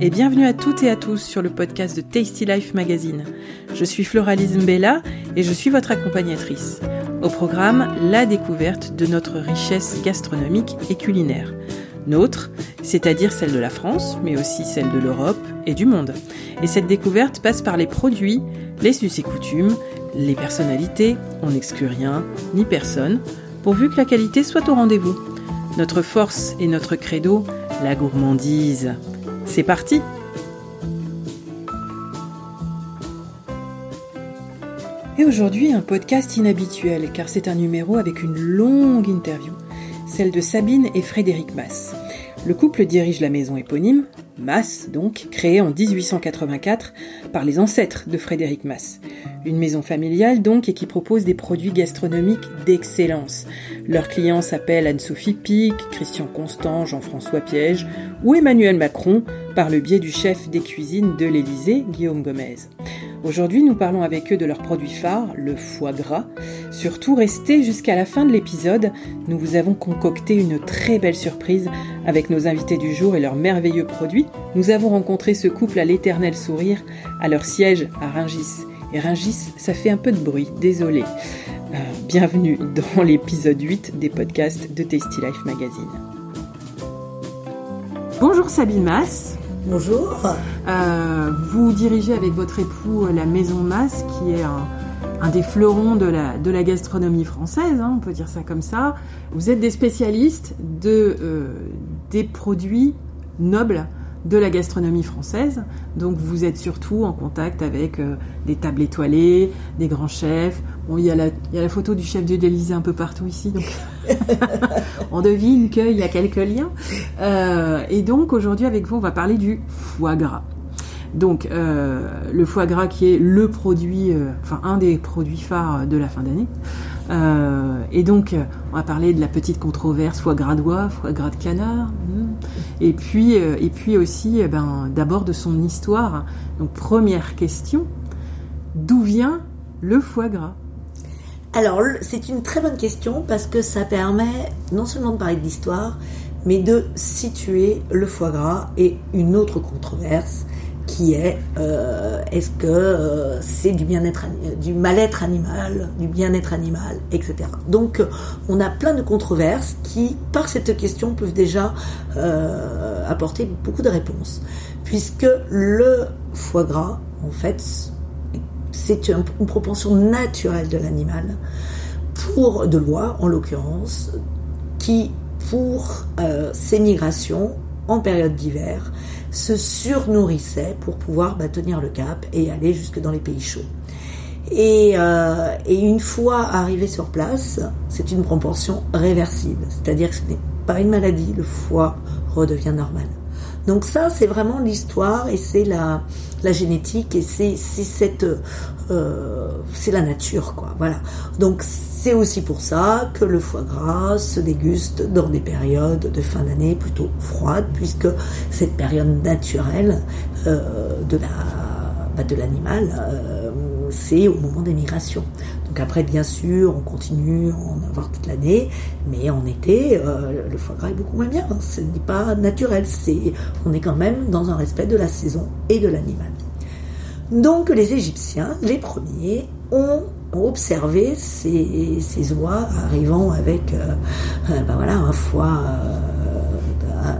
et bienvenue à toutes et à tous sur le podcast de Tasty Life Magazine. Je suis Floralise Mbella et je suis votre accompagnatrice. Au programme, la découverte de notre richesse gastronomique et culinaire. Nôtre, c'est-à-dire celle de la France, mais aussi celle de l'Europe et du monde. Et cette découverte passe par les produits, les us et coutumes, les personnalités, on n'exclut rien, ni personne, pourvu que la qualité soit au rendez-vous. Notre force et notre credo, la gourmandise. C'est parti Et aujourd'hui, un podcast inhabituel, car c'est un numéro avec une longue interview, celle de Sabine et Frédéric Mass. Le couple dirige la maison éponyme, Mass donc, créée en 1884 par les ancêtres de Frédéric Mass. Une maison familiale donc et qui propose des produits gastronomiques d'excellence. Leurs clients s'appellent Anne-Sophie Pic, Christian Constant, Jean-François Piège ou Emmanuel Macron par le biais du chef des cuisines de l'Élysée, Guillaume Gomez. Aujourd'hui, nous parlons avec eux de leur produit phare, le foie gras. Surtout, restez jusqu'à la fin de l'épisode. Nous vous avons concocté une très belle surprise avec nos invités du jour et leurs merveilleux produits. Nous avons rencontré ce couple à l'éternel sourire à leur siège à Ringis. Et Ringis, ça fait un peu de bruit, désolé. Euh, bienvenue dans l'épisode 8 des podcasts de Tasty Life Magazine. Bonjour Sabine Mass. Bonjour. Euh, vous dirigez avec votre époux la Maison Masse, qui est un, des fleurons de la, gastronomie française, hein, on peut dire ça comme ça. Vous êtes des spécialistes de, euh, des produits nobles de la gastronomie française. Donc vous êtes surtout en contact avec euh, des tables étoilées, des grands chefs. Il y, a la, photo du chef de l'Élysée un peu partout ici, donc on devine qu'il y a quelques liens. Euh, et donc aujourd'hui avec vous, on va parler du foie gras. Donc euh, le foie gras qui est le produit, enfin un des produits phares de la fin d'année. Euh, et donc, on va parler de la petite controverse foie gras d'oie, foie gras de canard. Hmm. Et puis, euh, et puis aussi, eh ben, d'abord de son histoire. Donc, première question d'où vient le foie gras? Alors, c'est une très bonne question parce que ça permet non seulement de parler de l'histoire, mais de situer le foie gras et une autre controverse qui est euh, est-ce que euh, c'est du bien-être, du mal-être animal, du bien-être animal, etc. Donc euh, on a plein de controverses qui, par cette question, peuvent déjà apporter beaucoup de réponses, puisque le foie gras, en fait, c'est une, propension naturelle de l'animal pour de l'oie, en l'occurrence, qui pour ses migrations en période d'hiver se surnourrissait pour pouvoir bah, tenir le cap et aller jusque dans les pays chauds. Et, euh, et une fois arrivé sur place, c'est une proportion réversible, c'est-à-dire que ce n'est pas une maladie, le foie redevient normal. Donc ça, c'est vraiment l'histoire et c'est la, la génétique et c'est cette euh, c'est la nature quoi. Voilà. Donc c'est aussi pour ça que le foie gras se déguste dans des périodes de fin d'année plutôt froides puisque cette période naturelle euh, de la bah, de l'animal euh, c'est au moment des migrations. Donc après, bien sûr, on continue à en avoir toute l'année, mais en été, euh, le foie gras est beaucoup moins bien. Ce n'est pas naturel. On est quand même dans un respect de la saison et de l'animal. Donc les Égyptiens, les premiers, ont observé ces, oies arrivant avec euh, euh, ben un foie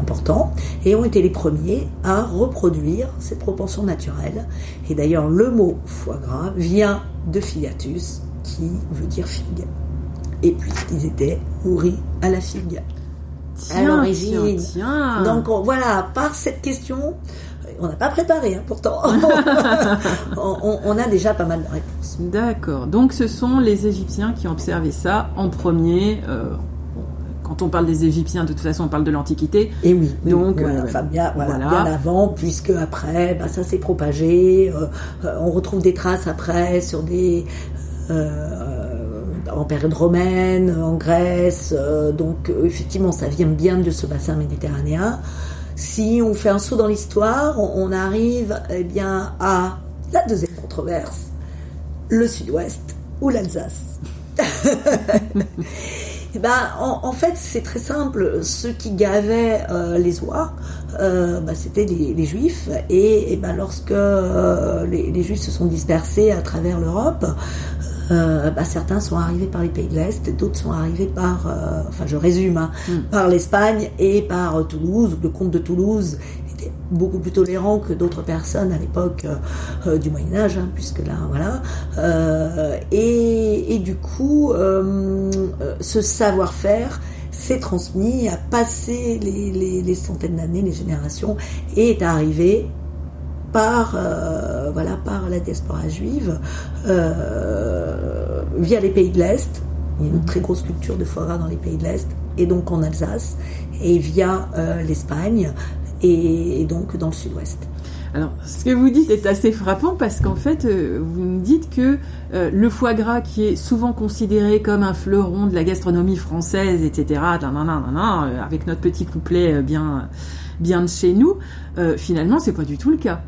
important et ont été les premiers à reproduire cette propension naturelle. Et d'ailleurs, le mot foie gras vient de filatus, qui veut dire figue. Et puisqu'ils étaient nourris à la figue. à l'origine. Donc voilà, par cette question, on n'a pas préparé, hein, pourtant. on, a déjà pas mal de réponses. D'accord. Donc ce sont les Égyptiens qui ont observé ça en premier. Euh, quand on parle des Égyptiens, de toute façon, on parle de l'Antiquité. Et oui, donc enfin, bien, avant, puisque après, bah, ça s'est propagé. Euh, euh, on retrouve des traces après sur des euh, en période romaine, en Grèce. donc effectivement, ça vient bien de ce bassin méditerranéen. Si on fait un saut dans l'histoire, on, arrive eh bien à la deuxième controverse, le Sud-Ouest ou l'Alsace. eh ben, en, fait, c'est très simple. Ceux qui gavaient euh, les oies, euh, bah, c'était les, juifs. Et, ben, lorsque euh, les, juifs se sont dispersés à travers l'Europe, bah, certains sont arrivés par les pays de l'Est, d'autres sont arrivés par, enfin je résume, hein, hmm. par l'Espagne et par Toulouse, le comte de Toulouse beaucoup plus tolérant que d'autres personnes à l'époque euh, euh, du Moyen Âge, hein, puisque là, voilà. Euh, et, du coup, ce savoir-faire s'est transmis, a passé les, centaines d'années, les générations, et est arrivé par, voilà, par la diaspora juive, via les pays de l'Est. Il y a une très grosse culture de foie gras dans les pays de l'Est, et donc en Alsace, et via l'Espagne, et, donc dans le sud-ouest. Alors, ce que vous dites est assez frappant parce qu'en fait, euh, vous me dites que euh, le foie gras, qui est souvent considéré comme un fleuron de la gastronomie française, etc., euh, avec notre petit couplet bien, bien de chez nous, finalement, c'est pas du tout le cas.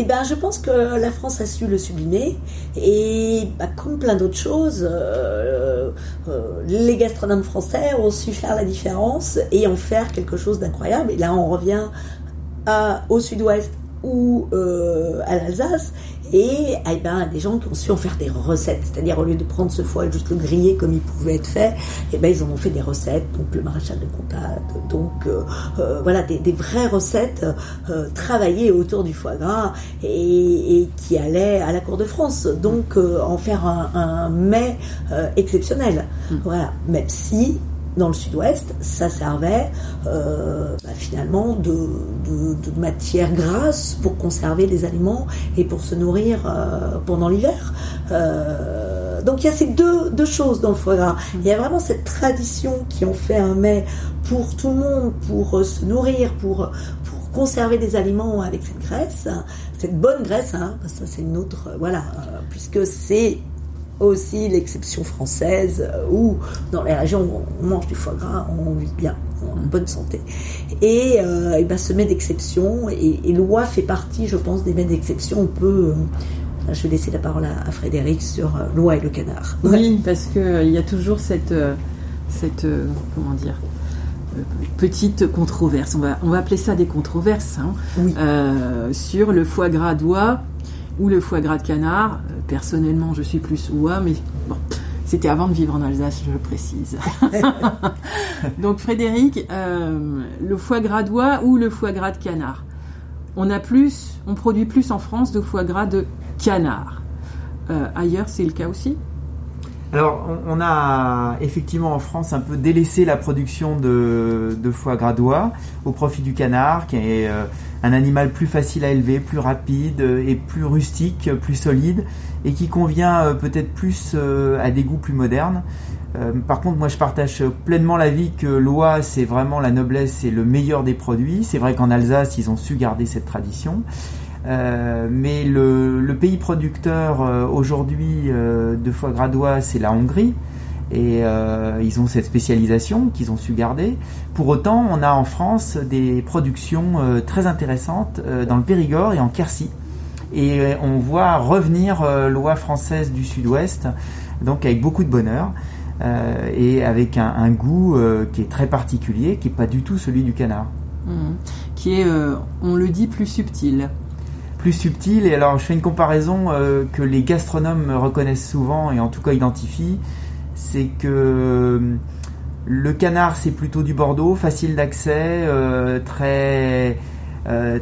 Eh ben, je pense que la France a su le sublimer et bah, comme plein d'autres choses, euh, euh, les gastronomes français ont su faire la différence et en faire quelque chose d'incroyable. Et là, on revient au sud-ouest ou euh, à l'Alsace et eh ben, des gens qui ont su en faire des recettes, c'est-à-dire au lieu de prendre ce foie et juste le griller comme il pouvait être fait, eh ben, ils en ont fait des recettes, donc le maréchal de Comtat, donc euh, euh, voilà des, vraies recettes euh, travaillées autour du foie gras et, qui allaient à la cour de France, donc en faire un, un mets exceptionnel. Mmh. Voilà, même si dans le sud-ouest, ça servait euh, bah, finalement de, matière grasse pour conserver les aliments et pour se nourrir euh, pendant l'hiver. Euh, donc il y a ces deux, choses dans le foie gras. Il y a vraiment cette tradition qui en fait un mets pour tout le monde, pour se nourrir, pour, pour conserver des aliments avec cette graisse, cette bonne graisse, hein, parce que c'est une autre, voilà, puisque c'est aussi l'exception française euh, où dans les régions où on mange du foie gras, on vit bien, en bonne santé. Et, euh, et ben, ce mets d'exception, et, et l'oie fait partie, je pense, des mets d'exception. On peut. Euh, je vais laisser la parole à, Frédéric sur l'oie et le canard. Oui, parce qu'il y a toujours cette, cette comment dire, petite controverse. On va, on va appeler ça des controverses hein, sur le foie gras d'oie ou le foie gras de canard. Euh, personnellement, je suis plus oie, mais bon, c'était avant de vivre en Alsace, je le précise. Donc Frédéric, euh, le foie gras d'oie ou le foie gras de canard? On a plus, on produit plus en France de foie gras de canard. Euh, ailleurs, c'est le cas aussi? Alors, on a effectivement en France un peu délaissé la production de, foie gras d'oie au profit du canard, qui est euh, un animal plus facile à élever, plus rapide et plus rustique, plus solide, et qui convient euh, peut-être plus euh, à des goûts plus modernes. par contre, moi, je partage pleinement l'avis que l'oie, c'est vraiment la noblesse et le meilleur des produits. C'est vrai qu'en Alsace, ils ont su garder cette tradition. Euh, mais le, pays producteur euh, aujourd'hui euh, de foie gras d'oie, c'est la Hongrie. Et ils ont cette spécialisation qu'ils ont su garder. Pour autant, on a en France des productions très intéressantes dans le Périgord et en Quercy. Et on voit revenir l'oie française du sud-ouest, donc avec beaucoup de bonheur. et avec un, goût qui est très particulier, qui n'est pas du tout celui du canard. Mmh. Qui est, on le dit, plus subtil plus subtil. Et alors, je fais une comparaison euh, que les gastronomes reconnaissent souvent et en tout cas identifient. C'est que euh, le canard, c'est plutôt du Bordeaux, facile d'accès, euh, très,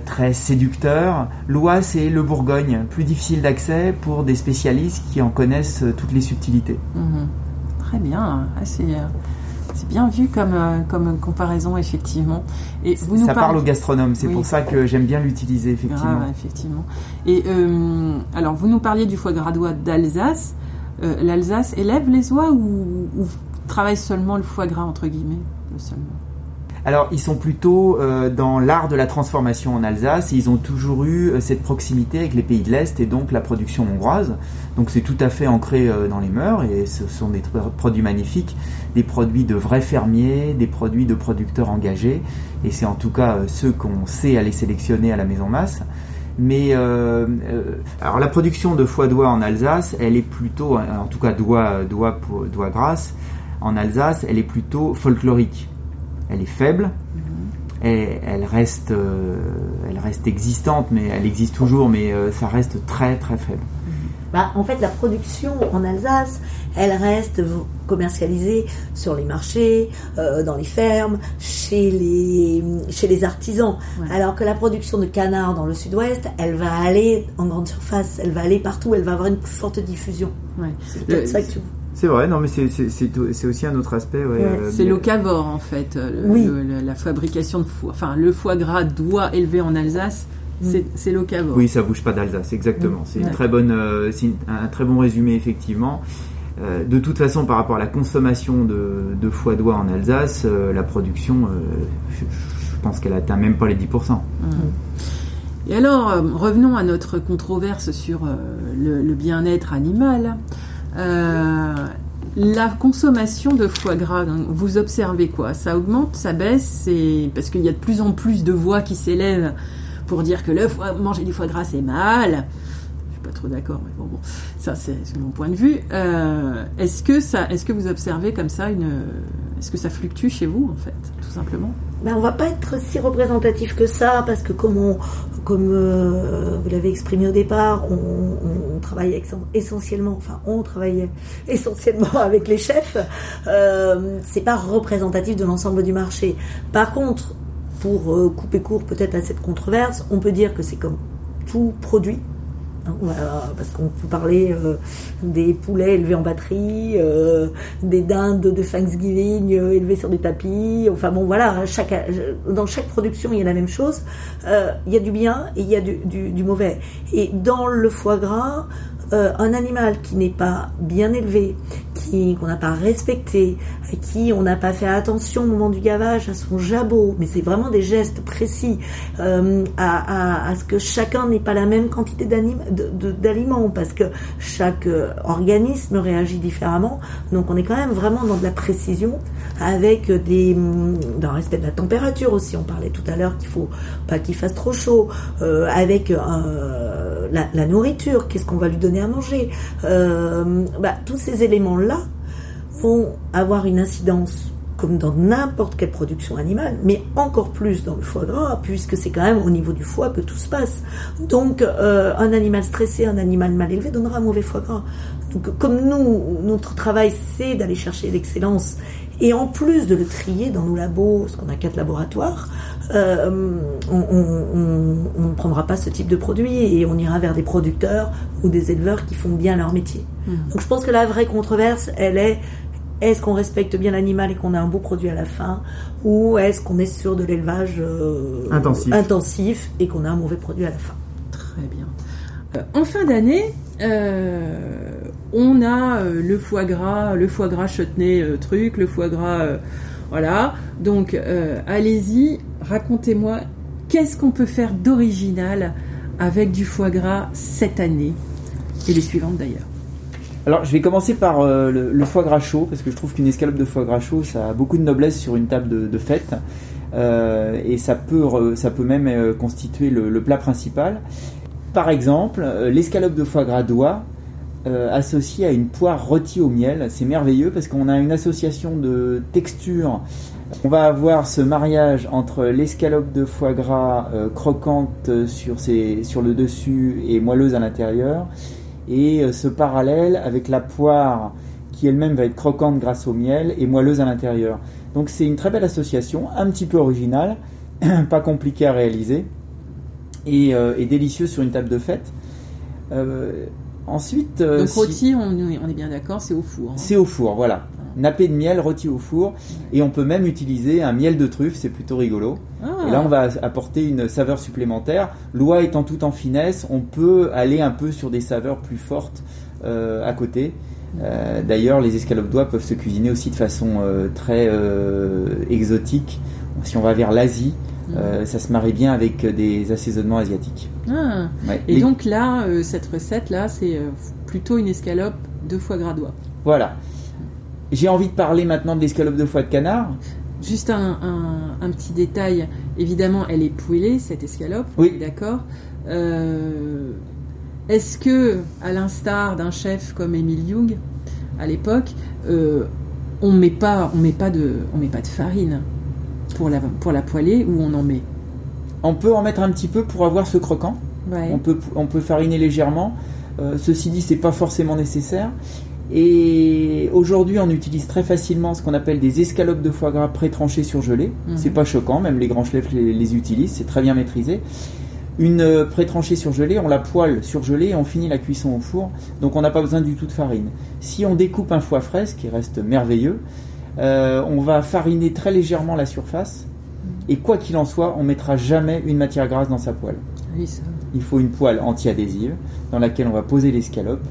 très séducteur. L'Oie, c'est le Bourgogne, plus difficile d'accès pour des spécialistes qui en connaissent toutes les subtilités. Mhm. Très bien, assez c'est bien vu comme, euh, comme comparaison, effectivement. Et vous nous ça parle aux gastronomes, c'est pour ça que j'aime bien l'utiliser, effectivement. effectivement. Et euh, alors, vous nous parliez du foie gras d'Alsace. Euh, L'Alsace élève les oies ou, travaille seulement le foie gras, entre guillemets, alors, ils sont plutôt euh, dans l'art de la transformation en Alsace. ils ont toujours eu euh, cette proximité avec les pays de l'Est et donc la production hongroise. Donc, c'est tout à fait ancré dans les mœurs et ce sont des produits magnifiques, des produits de vrais fermiers, des produits de producteurs engagés. Et c'est en tout cas ceux qu'on sait aller sélectionner à la Maison Masse. Mais alors la production de foie d'oie en Alsace, elle est plutôt, en tout cas d'oie, d'oie, d'oie grasse, en Alsace, elle est plutôt folklorique. Elle est faible, et elle reste, euh, elle reste existante, mais elle existe toujours, mais euh, ça reste très très faible. Bah, en fait, la production en Alsace, elle reste commercialisée sur les marchés, euh, dans les fermes, chez les, chez les artisans. Alors que la production de canards dans le sud-ouest, elle va aller en grande surface, elle va aller partout, elle va avoir une plus forte diffusion. C'est peut-être ça que tu c'est vrai, non, mais c'est aussi un autre aspect. Euh, c'est l'ocavore en fait, euh, la fabrication de foie, enfin le foie gras doit élever en Alsace. Mm. C'est l'ocavore. Oui, ça bouge pas d'Alsace, exactement. C'est une très bonne, euh, un très bon résumé effectivement. De toute façon, par rapport à la consommation de, foie d'oie en Alsace, la production, je, pense qu'elle atteint même pas les 10%. Mm. Et alors, revenons à notre controverse sur le bien-être animal. Euh, la consommation de foie gras, vous observez quoi? Ça augmente, ça baisse? Parce qu'il y a de plus en plus de voix qui s'élèvent pour dire que le foie, manger du foie gras c'est mal. Je suis pas trop d'accord, mais bon, bon ça c'est mon point de vue. Euh, est-ce que ça, est-ce que vous observez comme ça une, est-ce que ça fluctue chez vous en fait, tout simplement? Ben, on va pas être si représentatif que ça parce que comme comme euh, vous l'avez exprimé au départ, on, travaille essentiellement, enfin on travaille essentiellement avec les chefs. Euh, c'est pas représentatif de l'ensemble du marché. Par contre, pour euh, couper court peut-être à cette controverse, on peut dire que c'est comme tout produit parce qu'on peut parler euh, des poulets élevés en batterie, euh, des dindes de Thanksgiving euh, élevées sur des tapis. Enfin bon, voilà, dans chaque production, il y a la même chose. il y a du bien et il y a du mauvais. Et dans le foie gras, euh, un animal qui n'est pas bien élevé, qui qu'on n'a pas respecté, à qui on n'a pas fait attention au moment du gavage à son jabot, mais c'est vraiment des gestes précis euh, à, ce que chacun n'ait pas la même quantité d'aliments parce que chaque euh, organisme réagit différemment. Donc on est quand même vraiment dans de la précision avec des dans le respect de la température aussi. On parlait tout à l'heure qu'il faut pas qu'il fasse trop chaud, avec la nourriture. Qu'est-ce qu'on va lui donner à manger. Euh, bah, tous ces éléments-là vont avoir une incidence comme dans n'importe quelle production animale, mais encore plus dans le foie gras, puisque c'est quand même au niveau du foie que tout se passe. Donc, euh, un animal stressé, un animal mal élevé donnera un mauvais foie gras. Donc, comme nous, notre travail, c'est d'aller chercher l'excellence, et en plus de le trier dans nos labos, parce qu'on a quatre laboratoires, euh, on ne prendra pas ce type de produit et on ira vers des producteurs ou des éleveurs qui font bien leur métier. Mmh. Donc je pense que la vraie controverse, elle est est-ce qu'on respecte bien l'animal et qu'on a un beau produit à la fin ou est-ce qu'on est sur de l'élevage euh, intensif. et qu'on a un mauvais produit à la fin? Très bien. Euh, en fin d'année, on a le foie gras, le foie gras chutney truc, le foie gras voilà. Donc allez-y, racontez-moi qu'est-ce qu'on peut faire d'original avec du foie gras cette année et les suivantes d'ailleurs. Alors, je vais commencer par euh, le, foie gras chaud, parce que je trouve qu'une escalope de foie gras chaud, ça a beaucoup de noblesse sur une table de, fête. Euh, et ça peut, ça peut même euh, constituer le, plat principal. Par exemple, l'escalope de foie gras d'oie, associée à une poire rôtie au miel, c'est merveilleux parce qu'on a une association de textures on va avoir ce mariage entre l'escalope de foie gras euh, croquante sur, le dessus et moelleuse à l'intérieur, et euh, ce parallèle avec la poire qui elle-même va être croquante grâce au miel et moelleuse à l'intérieur. Donc c'est une très belle association, un petit peu originale, pas compliquée à réaliser, et, euh, délicieuse sur une table de fête. Ensuite, donc rôti, on, est bien d'accord, c'est au four. Hein. C'est au four, voilà nappé de miel rôti au four. Et on peut même utiliser un miel de truffe, c'est plutôt rigolo. Et là, on va apporter une saveur supplémentaire. L'oie étant tout en finesse, on peut aller un peu sur des saveurs plus fortes euh, à côté. Euh, d'ailleurs, les escalopes d'oie peuvent se cuisiner aussi de façon euh, très exotique. Si on va vers l'Asie, mm. ça se marie bien avec des assaisonnements asiatiques. Ah. Et donc là, cette recette là, c'est plutôt une escalope de foie gras d'oie. Voilà. J'ai envie de parler maintenant de l'escalope de foie de canard. Juste un, petit détail. Évidemment, elle est poêlée, cette escalope. Oui. D'accord. Euh, est-ce que, à l'instar d'un chef comme Émile Young, à l'époque, euh, on met pas, on met pas de, on met pas de farine? Pour la pour la poêler ou on en met. On peut en mettre un petit peu pour avoir ce croquant. Ouais. On peut on peut fariner légèrement. Euh, ceci dit, c'est pas forcément nécessaire. Et aujourd'hui, on utilise très facilement ce qu'on appelle des escalopes de foie gras pré-tranchées surgelées. Mhm. C'est pas choquant, même les grands chefs les, les utilisent, c'est très bien maîtrisé. Une euh, pré-tranchée surgelée, on la poêle surgelée et on finit la cuisson au four. Donc on n'a pas besoin du tout de farine. Si on découpe un foie frais, ce qui reste merveilleux, euh, on va fariner très légèrement la surface. Et quoi qu'il en soit, on mettra jamais une matière grasse dans sa poêle. Oui, ça. Il faut une poêle anti-adhésive dans laquelle on va poser l'escalope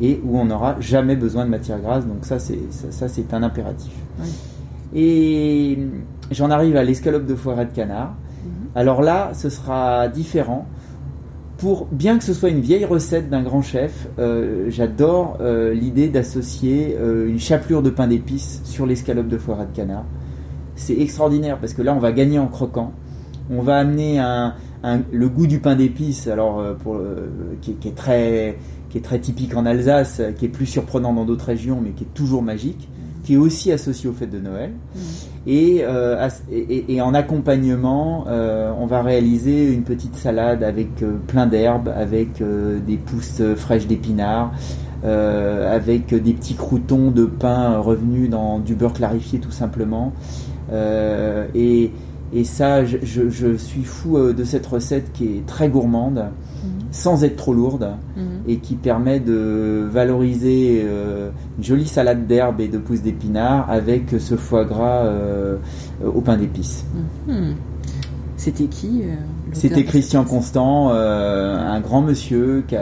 et où on n'aura jamais besoin de matière grasse. Donc ça, c'est ça, ça, c'est un impératif. Oui. Et j'en arrive à l'escalope de foie de canard. Alors là, ce sera différent. Pour bien que ce soit une vieille recette d'un grand chef, euh, j'adore euh, l'idée d'associer euh, une chapelure de pain d'épices sur l'escalope de foie de canard. C'est extraordinaire parce que là, on va gagner en croquant. On va amener le goût du pain d'épices, alors qui, est- très, typique en Alsace, qui est plus surprenant dans d'autres régions, mais qui est toujours magique, qui est aussi associé aux fêtes de Noël. Et, euh, et, en accompagnement, euh, on va réaliser une petite salade avec euh, plein d'herbes, avec des pousses fraîches d'épinards, avec des petits croutons de pain revenus dans du beurre clarifié tout simplement. Et, et ça, je, je- je suis fou de cette recette qui est très gourmande, sans être trop lourde Mhm. et qui permet de valoriser euh, une jolie salade d'herbes et de pousses d'épinards avec ce foie gras euh, au pain d'épices. Mhm. C'était qui euh, C'était Christian Constant, un grand monsieur qui,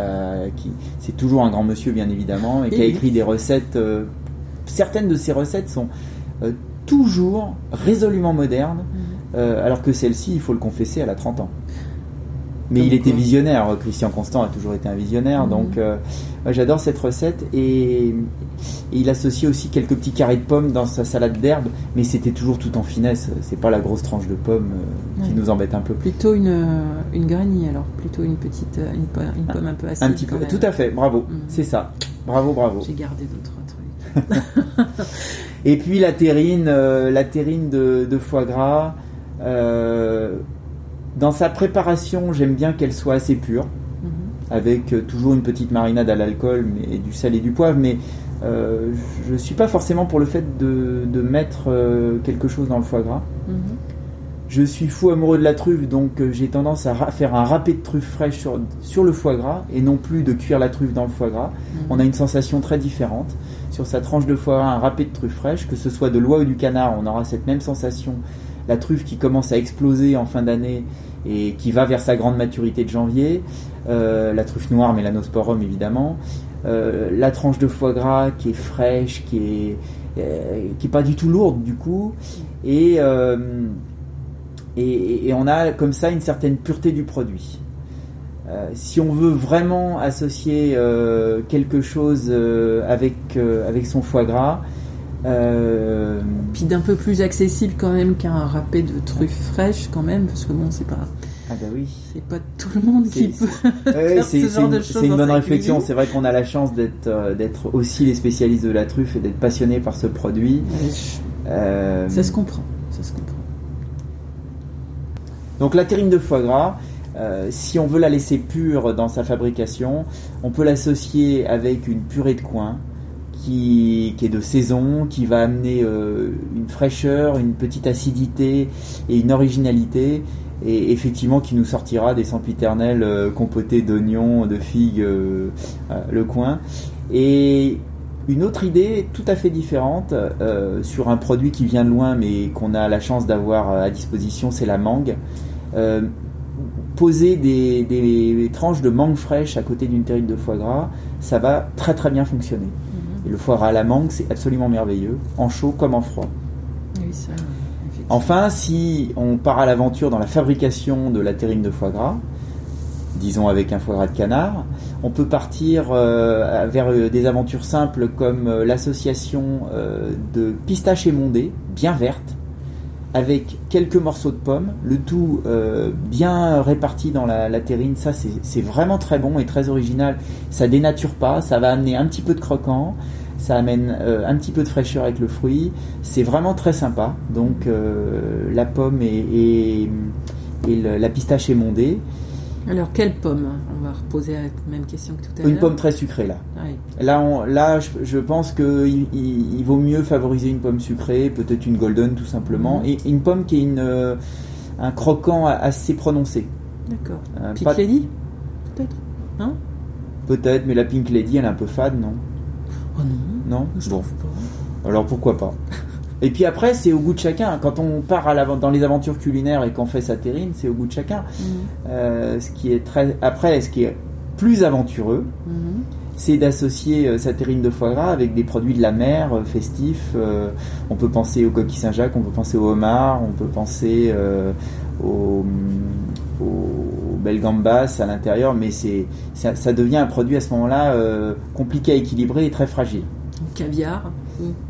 c'est toujours un grand monsieur bien évidemment, et qui a écrit des recettes. certaines de ces recettes sont toujours résolument modernes, Mhm. alors que celle-ci, il faut le confesser, elle a 30 ans. Mais il était visionnaire. Christian Constant a toujours été un visionnaire, Mhm. donc euh, j'adore cette recette et, et il associait aussi quelques petits carrés de pommes dans sa salade d'herbe, mais c'était toujours tout en finesse. C'est pas la grosse tranche de pomme euh, qui Ouais. nous embête un peu plus. Plutôt une, euh, une granny alors, plutôt une petite, une, po- une pomme un peu acide. Un petit peu, tout à fait. Bravo, Mhm. c'est ça. Bravo, bravo. J'ai gardé d'autres trucs. Et puis la terrine, euh, la terrine de, de foie gras. euh, dans sa préparation, j'aime bien qu'elle soit assez pure. Mhm. avec euh, toujours une petite marinade à l'alcool mais du sel et du poivre mais euh, je suis pas forcément pour le fait de, de mettre euh, quelque chose dans le foie gras Mhm. je suis fou amoureux de la truffe donc j'ai tendance à faire un râpé de truffe fraîche sur, sur le foie gras et non plus de cuire la truffe dans le foie gras Mhm. on a une sensation très différente sur sa tranche de foie gras un râpé de truffe fraîche que ce soit de l'oie ou du canard on aura cette même sensation la truffe qui commence à exploser en fin d'année et qui va vers sa grande maturité de janvier, euh, la truffe noire mélanosporum évidemment, euh, la tranche de foie gras qui est fraîche, qui est, euh, pas du tout lourde du coup, et, on a comme ça une certaine pureté du produit. Si on veut vraiment associer quelque chose avec son foie gras, euh, Puis d'un peu plus accessible quand même qu'un râpé de truffes fraîches quand même, parce que bon, c'est pas, ah bah oui. c'est pas tout le monde qui peut. Ouais, c'est ce genre de une, une bonne réflexion. C'est vrai qu'on a la chance d'être euh, d'être aussi les spécialistes de la truffe et d'être passionnés par ce produit. Euh, Ça se comprend, ça se comprend. donc la terrine de foie gras, euh, si on veut la laisser pure dans sa fabrication, on peut l'associer avec une purée de coin qui, est de saison, qui va amener euh, une fraîcheur, une petite acidité et une originalité, et effectivement qui nous sortira des sempiternels euh, compotés d'oignons, de figues, euh, euh, le coin. Et une autre idée tout à fait différente sur un produit qui vient de loin mais qu'on a la chance d'avoir à disposition, c'est la mangue. Poser des, des tranches de mangue fraîche à côté d'une terrine de foie gras, ça va très très bien fonctionner. Et le foie gras à la mangue, c'est absolument merveilleux, en chaud comme en froid. Oui, ça, effectivement. Enfin, si on part à l'aventure dans la fabrication de la terrine de foie gras, disons avec un foie gras de canard, on peut partir euh, vers euh, des aventures simples comme euh, l'association euh, de pistaches émondées, bien vertes, avec quelques morceaux de pommes, le tout euh, bien réparti dans la, la terrine. Ça, c'est vraiment très bon et très original. Ça dénature pas, ça va amener un petit peu de croquant. Ça amène euh, un petit peu de fraîcheur avec le fruit. C'est vraiment très sympa. Donc euh, la pomme et, et, et la pistache émondée. Alors, quelle pomme On va reposer la même question que tout à l'heure. Une pomme très sucrée là. Là, on- là je, je pense qu'il il, il vaut mieux favoriser une pomme sucrée, peut-être une golden tout simplement, Mhm. et une pomme qui ait une, euh, un croquant assez prononcé. D'accord. Euh, Pink pas- Lady Peut-être? Hein Peut-être, mais la Pink Lady, elle est un peu fade, non? Oh non, Non? Je Bon, trouve pas. alors pourquoi pas? Et puis après, c'est au goût de chacun. Quand on part à dans les aventures culinaires et qu'on fait sa terrine, c'est au goût de chacun. Mhm. Euh, ce qui est très après, ce qui est plus aventureux, Mhm. c'est d'associer euh, sa terrine de foie gras avec des produits de la mer euh, festifs. Euh, on peut penser au coquille Saint-Jacques, on peut penser au homard, on peut penser au, au bel gambas à l'intérieur, mais c'est ça, ça devient un produit à ce moment-là compliqué à équilibrer et très fragile. Caviar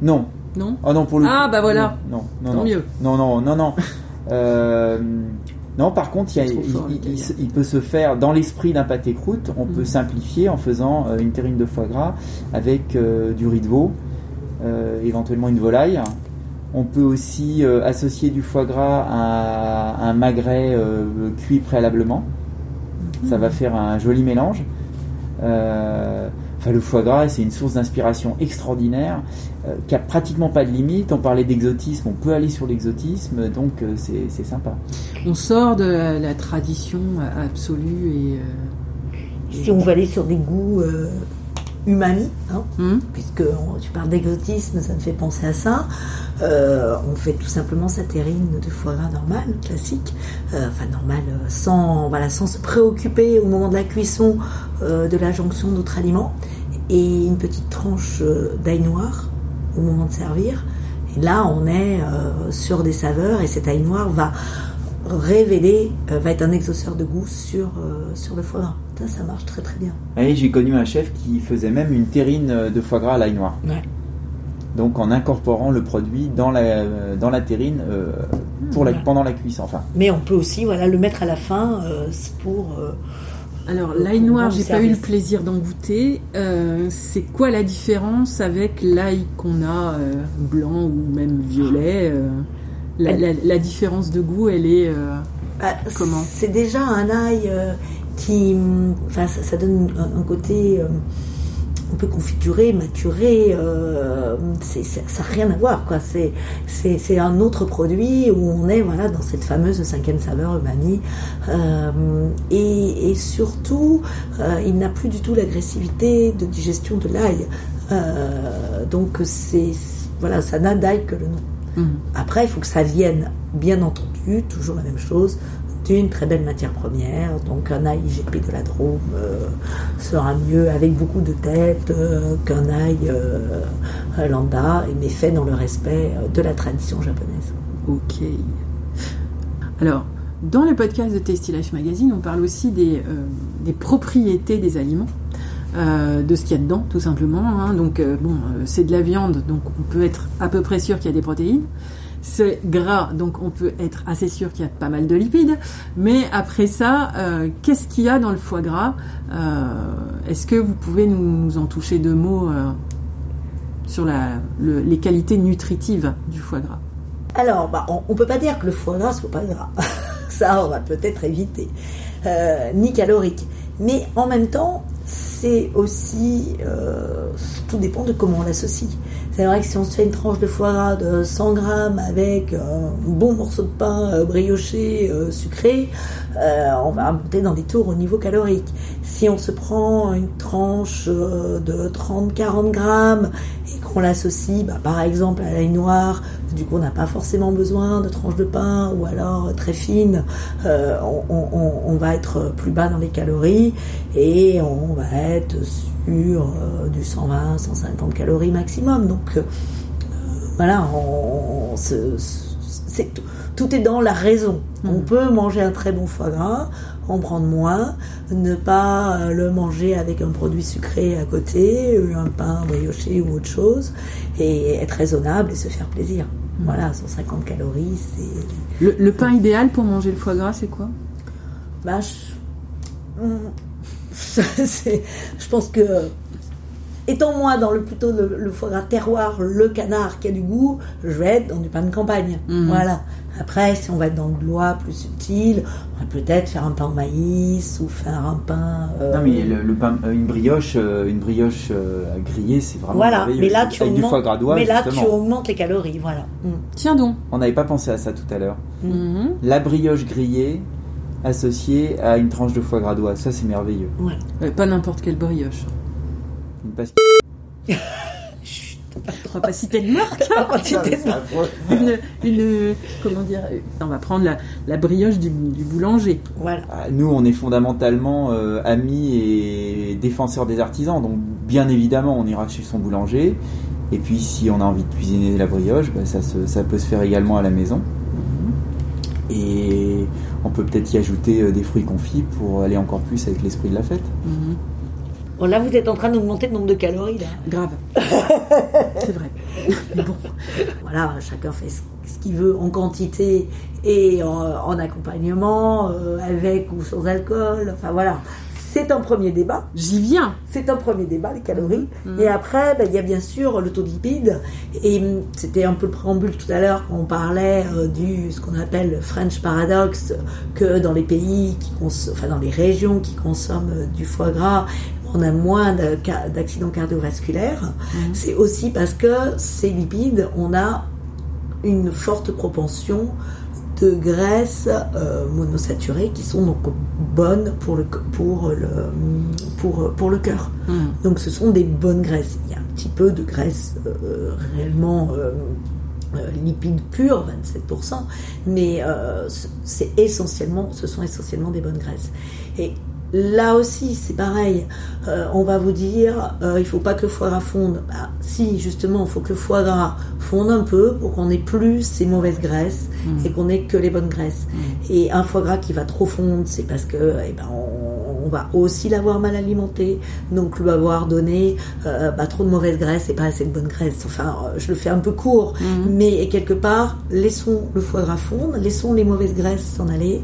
Non, Non non pour le Ah, coup, bah voilà. non, non, Tant non, mieux. non, non, non, non. Euh, non, par contre, il, y a- fort, peut se faire dans l'esprit d'un pâté croûte. On peut Mhm. simplifier en faisant euh, une terrine de foie gras avec euh, du riz de veau, éventuellement une volaille. On peut aussi associer du foie gras à un magret cuit préalablement. Ça va faire un joli mélange. Enfin, le foie gras, c'est une source d'inspiration extraordinaire euh, qui a pratiquement pas de limite. On parlait d'exotisme, on peut aller sur l'exotisme, donc euh, c'est c'est sympa. On sort de la, la tradition absolue et. euh, Si on veut aller sur des goûts euh, umami, hein, hum puisque on- tu parles d'exotisme, ça me fait penser à ça. Euh, on fait tout simplement sa terrine de foie gras normal, classique, Euh, enfin normal, euh, sans voilà, sans se préoccuper au moment de la cuisson euh, de la jonction d'autres aliments, et une petite tranche d'ail noir au moment de servir. Et là, on est sur des saveurs, et cet ail noir va révéler, euh, va être un exauceur de goût sur euh, sur le foie gras. Ça, ça marche très très bien. Et j'ai connu un chef qui faisait même une terrine de foie gras à l'ail noir. Ouais. Donc en incorporant le produit dans la, dans la terrine euh, pour la, Voilà. pendant la cuisson. Enfin, Mais on peut aussi voilà, le mettre à la fin euh, c'est pour. euh, Alors, l'ail noir, j'ai pas eu le plaisir d'en goûter. Euh, c'est quoi la différence avec l'ail qu'on a euh, blanc ou même violet euh, la, la- la différence de goût, elle est. euh, bah, Comment C'est déjà un ail euh, qui. hum, Enfin, ça, ça donne un, un côté. un peu configuré, maturé, euh, c'est- c'est- ça n'a rien à voir. quoi. C'est c'est- c'est un autre produit où on est voilà, dans cette fameuse cinquième saveur umami. Euh, et, et surtout, euh, il n'a plus du tout l'agressivité de digestion de l'ail. Donc c'est voilà, ça n'a d'ail que le nom. Hum. Après, il faut que ça vienne, bien entendu, toujours la même chose, d'une très belle matière première. Donc un ail IGP de la Drôme euh, sera mieux avec beaucoup de tête euh, qu'un ail euh, lambda, mais fait dans le respect de la tradition japonaise. Ok. Alors, dans le podcast de Tasty Life Magazine, on parle aussi des, des propriétés des aliments, euh, de ce qu'il y a dedans, tout simplement. hein. Donc, euh, bon, euh, c'est de la viande, donc on peut être à peu près sûr qu'il y a des protéines. C'est gras, donc on peut être assez sûr qu'il y a pas mal de lipides. Mais après ça, qu'est-ce qu'il y a dans le foie gras Est-ce que vous pouvez nous, en toucher deux mots sur les qualités nutritives du foie gras? Alors, bah, on ne peut pas dire que le foie gras soit pas gras. Ça, on va peut-être éviter. Ni calorique. Mais en même temps, c'est aussi. euh, tout dépend de comment on l'associe. C'est vrai que si on se fait une tranche de foie gras de 100 grammes avec un bon morceau de pain euh, brioché, euh, sucré, euh, on va monter dans des tours au niveau calorique. Si on se prend une tranche euh, de 30-40 grammes et qu'on l'associe bah, par exemple à l'ail noir, du coup on n'a pas forcément besoin de tranches de pain ou alors euh, très fines, euh, on, on- on va être plus bas dans les calories et on va être sur euh, du 120-150 calories maximum. Donc euh, voilà, on, on c'est tout, tout est dans la raison. On Mhm. peut manger un très bon foie gras, en prendre moins, ne pas euh, le manger avec un produit sucré à côté, euh, un pain brioché ou autre chose, et être raisonnable et se faire plaisir. Voilà, 150 calories, c'est. Le, le pain idéal pour manger le foie gras, c'est quoi? Bah, je... Pense que étant moi dans le plutôt le, le foie gras terroir, le canard qui a du goût, je vais être dans du pain de campagne. Voilà. Après, si on va être dans le lois plus subtil, on va peut-être faire un pain au maïs ou faire un pain. euh, Non mais le, le pain, euh, une brioche, euh, une brioche à griller, c'est vraiment voilà. Mais là, tu Avec du augmentes, foie gras d'oie, mais là, justement. tu augmentes les calories. Voilà. Mm. Tiens donc. On n'avait pas pensé à ça tout à l'heure. Mhm. La brioche grillée associée à une tranche de foie gras d'oie, ça c'est merveilleux. Ouais. Pas n'importe quelle brioche. Une pasque- On va pas citer de marque. Tu t'es- C'est affreux. une, une- comment dire On va prendre la, la brioche du, du boulanger. Voilà. Ah, Nous, on est fondamentalement euh, amis et défenseurs des artisans, donc bien évidemment, on ira chez son boulanger. Et puis, si on a envie de cuisiner la brioche, bah, ça, se- ça peut se faire également à la maison. Et on peut peut-être y ajouter euh, des fruits confits pour aller encore plus avec l'esprit de la fête. Mhm. Bon, là, vous êtes en train d'augmenter le nombre de calories, là. Grave. C'est vrai. Mais bon. Voilà, chacun fait ce qu'il veut en quantité et en, en accompagnement, euh, avec ou sans alcool. Enfin, voilà. C'est un premier débat. J'y viens. C'est un premier débat, les calories. Mhm. Et après, ben, il y a bien sûr le taux de lipides. Et hum, c'était un peu le préambule tout à l'heure quand on parlait euh, du ce qu'on appelle le French paradox, que dans les pays qui enfin dans les régions qui consomment euh, du foie gras, on a moins d'accidents cardiovasculaires. Mhm. C'est aussi parce que ces lipides, on a une forte propension de graisses euh, monosaturées qui sont donc bonnes pour le pour le pour pour le cœur. Mhm. Donc ce sont des bonnes graisses. Il y a un petit peu de graisse euh, réellement euh, lipides purs, 27%, mais euh, c- c'est essentiellement, ce sont essentiellement des bonnes graisses. Et là aussi, c'est pareil. Euh, on va vous dire, euh, il faut pas que le foie gras fonde. Bah, si, justement, il faut que le foie gras fonde un peu pour qu'on ait plus ces mauvaises graisses Mhm. et qu'on ait que les bonnes graisses. Mhm. Et un foie gras qui va trop fondre, c'est parce que eh ben, on, on va aussi l'avoir mal alimenté, donc lui avoir donné euh, bah, trop de mauvaise graisse et pas assez de bonne graisse. Enfin, euh, je le fais un peu court, Mhm. mais quelque part, laissons le foie gras fondre, laissons les mauvaises graisses s'en aller,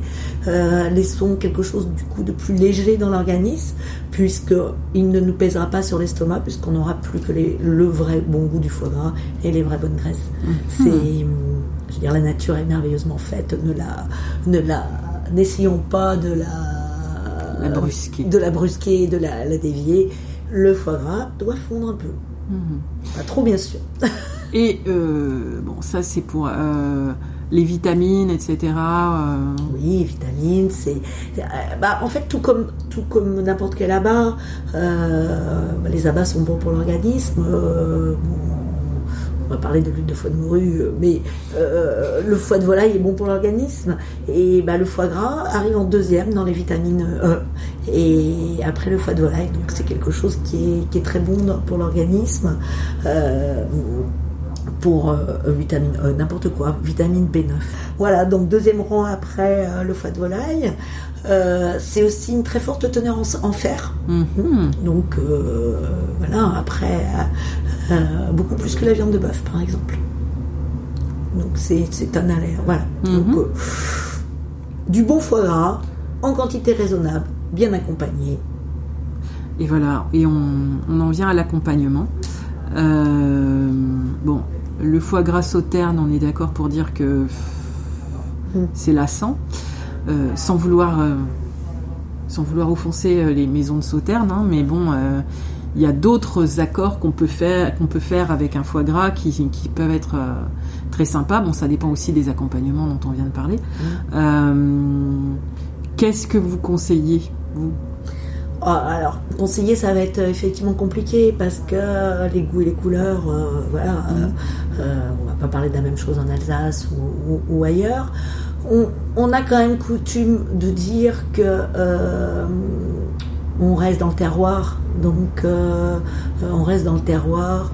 euh, laissons quelque chose du coup de plus léger dans l'organisme, puisque il ne nous pèsera pas sur l'estomac, puisqu'on n'aura plus que les- le vrai bon goût du foie gras et les vraies bonnes graisses. C'est, hum, je veux dire, la nature est merveilleusement faite. Ne la, ne la, n'essayons pas de la, La brusquer. de la brusquer, de la, la dévier. Le foie gras doit fondre un peu, Mhm. pas trop bien sûr. Et euh, bon, ça c'est pour euh, les vitamines, etc. euh, Oui, vitamines, c'est, bah, en fait tout comme tout comme n'importe quel abat, bah, les abats sont bons pour l'organisme. bon, on va parler de l'huile de foie de morue, euh, mais euh, le foie de volaille est bon pour l'organisme. Et bah, le foie gras arrive en deuxième dans les vitamines E. Et après le foie de volaille, donc c'est quelque chose qui est, qui est très bon pour l'organisme. Euh, pour euh, vitamine E, n'importe quoi, vitamine B9. Voilà, donc deuxième rang après euh, le foie de volaille. Euh, c'est aussi une très forte teneur en, en fer. mhm. Donc euh, voilà, après, euh, beaucoup plus que la viande de bœuf, par exemple. Donc c'est un alerte. Voilà. Mhm. Donc euh, du bon foie gras, en quantité raisonnable, bien accompagné. Et voilà, et on, on en vient à l'accompagnement. Euh, bon, le foie gras sauterne, on est d'accord pour dire que Mm. c'est lassant, Euh, sans vouloir, euh, sans vouloir offenser les maisons de sauterne, hein, mais bon, il y a d'autres accords qu'on peut faire, qu'on peut faire avec un foie gras qui, qui peuvent être euh, très sympas. Bon, ça dépend aussi des accompagnements dont on vient de parler. Euh, Qu'est-ce que vous conseillez, vous? Ah, alors, conseiller, ça va être euh, effectivement compliqué parce que les goûts et les couleurs, euh, voilà, euh, on va pas parler de la même chose en Alsace ou, ou- ou ailleurs. On, on a quand même coutume de dire que on reste dans le terroir, donc euh, euh, on reste dans le terroir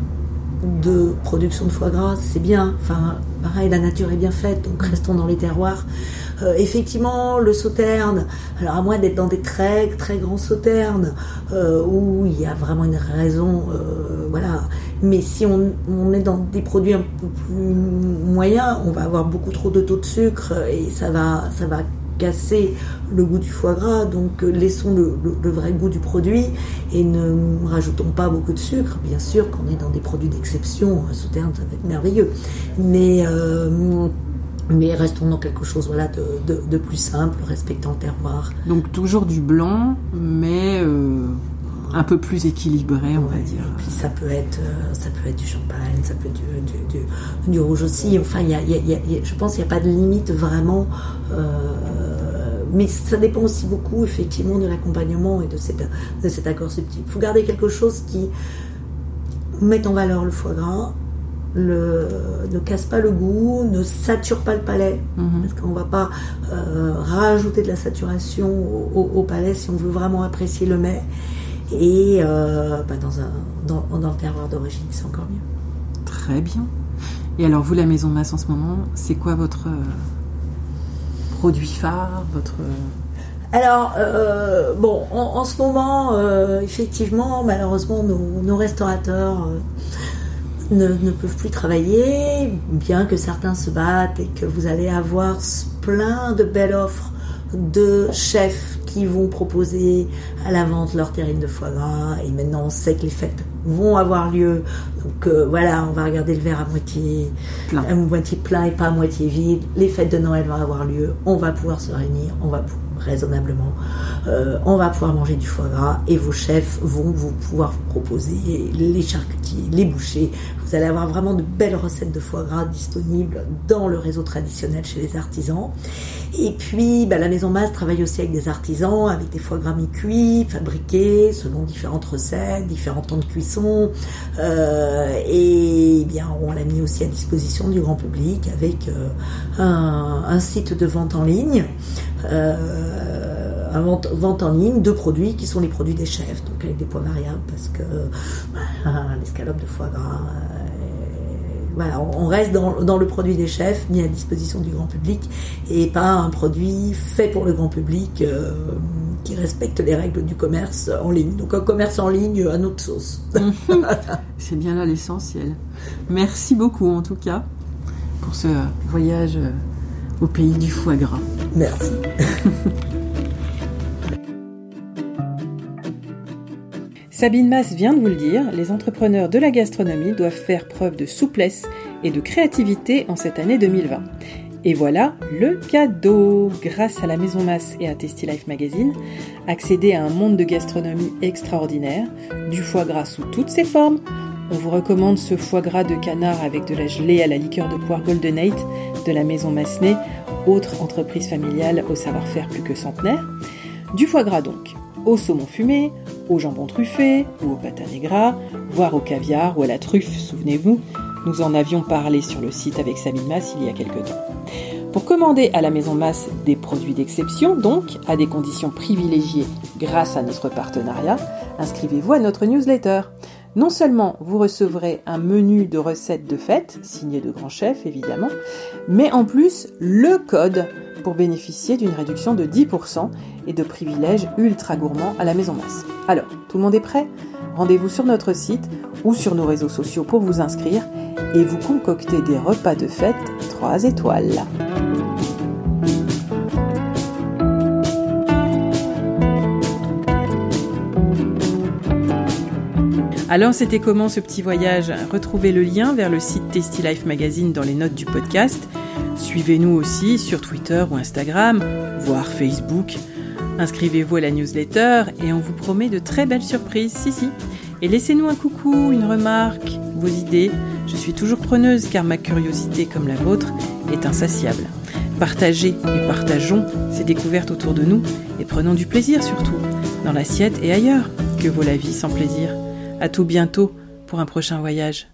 de production de foie gras, c'est bien. Enfin, pareil, la nature est bien faite, donc restons dans les terroirs. Euh, effectivement, le sauterne, alors à moins d'être dans des très très grands sauternes où il y a vraiment une raison, voilà. Mais si on, on est dans des produits un peu plus moyens, on va avoir beaucoup trop de taux de sucre et ça va ça va casser le goût du foie gras. Donc laissons le, vrai goût du produit et ne rajoutons pas beaucoup de sucre. Bien sûr qu'on est dans des produits d'exception, un souterrain ça va être merveilleux. Mais mais restons dans quelque chose voilà, de, plus simple, respectant le terroir. Donc toujours du blanc, mais euh, un peu plus équilibré, on va dire. Et puis ça peut être, euh, ça peut être du champagne, ça peut être du, du, rouge aussi. Enfin, y je pense qu'il n'y a pas de limite vraiment. Euh, mais ça dépend aussi beaucoup effectivement de l'accompagnement et de, cette, de cet accord subtil. Il faut garder quelque chose qui met en valeur le foie gras, le, ne casse pas le goût, ne sature pas le palais, mhm. parce qu'on ne va pas euh, rajouter de la saturation au, palais si on veut vraiment apprécier le mets. Et euh, bah, dans, un, dans, dans, le terroir d'origine, c'est encore mieux. Très bien. Et alors, vous, la Maison Masse en ce moment, c'est quoi votre euh, produit phare votre... Alors, bon, en, ce moment, effectivement, malheureusement, nos, nos restaurateurs ne, peuvent plus travailler, bien que certains se battent et que vous allez avoir plein de belles offres de chefs qui vont proposer à la vente leur terrine de foie gras. Et maintenant, on sait que les fêtes vont avoir lieu. Donc euh, voilà, on va regarder le verre à moitié plein. à moitié plein et pas à moitié vide. Les fêtes de Noël vont avoir lieu. On va pouvoir se réunir. On va pouvoir raisonnablement. Euh, on va pouvoir manger du foie gras et vos chefs vont vous pouvoir vous proposer les charcutiers, les bouchers. Vous allez avoir vraiment de belles recettes de foie gras disponibles dans le réseau traditionnel chez les artisans. Et puis, bah, la Maison Masse travaille aussi avec des artisans, avec des foie gras mi-cuits, fabriqués selon différentes recettes, différents temps de cuisson. Euh, et eh bien, on l'a mis aussi à disposition du grand public avec euh, un, un, site de vente en ligne euh, vente, vente, en ligne de produits qui sont les produits des chefs, donc avec des poids variables parce que l'escalope de foie gras. Euh, voilà, on reste dans, le produit des chefs mis à disposition du grand public et pas un produit fait pour le grand public euh, qui respecte les règles du commerce en ligne. Donc un commerce en ligne à notre sauce. C'est bien là l'essentiel. Merci beaucoup en tout cas pour ce voyage au pays du foie gras. Merci. Sabine Mass vient de vous le dire, les entrepreneurs de la gastronomie doivent faire preuve de souplesse et de créativité en cette année 2020. Et voilà le cadeau Grâce à la Maison Masse et à Tasty Life Magazine, accédez à un monde de gastronomie extraordinaire, du foie gras sous toutes ses formes. On vous recommande ce foie gras de canard avec de la gelée à la liqueur de poire Golden Eight de la Maison Massenet autre entreprise familiale au savoir-faire plus que centenaire. Du foie gras donc, au saumon fumé, au jambon truffé ou au pâte gras, voire au caviar ou à la truffe, souvenez-vous, nous en avions parlé sur le site avec Sabine Masse il y a quelques temps. Pour commander à la Maison Masse des produits d'exception, donc à des conditions privilégiées grâce à notre partenariat, inscrivez-vous à notre newsletter. Non seulement vous recevrez un menu de recettes de fête, signé de grands chefs évidemment, mais en plus le code pour bénéficier d'une réduction de 10% et de privilèges ultra gourmands à la maison masse. Alors, tout le monde est prêt? Rendez-vous sur notre site ou sur nos réseaux sociaux pour vous inscrire et vous concocter des repas de fête 3 étoiles. Alors c'était comment ce petit voyage Retrouvez le lien vers le site Tasty Life Magazine dans les notes du podcast. Suivez-nous aussi sur Twitter ou Instagram, voire Facebook. Inscrivez-vous à la newsletter et on vous promet de très belles surprises, si si. Et laissez-nous un coucou, une remarque, vos idées. Je suis toujours preneuse car ma curiosité comme la vôtre est insatiable. Partagez et partageons ces découvertes autour de nous et prenons du plaisir surtout, dans l'assiette et ailleurs. Que vaut la vie sans plaisir? À tout bientôt pour un prochain voyage.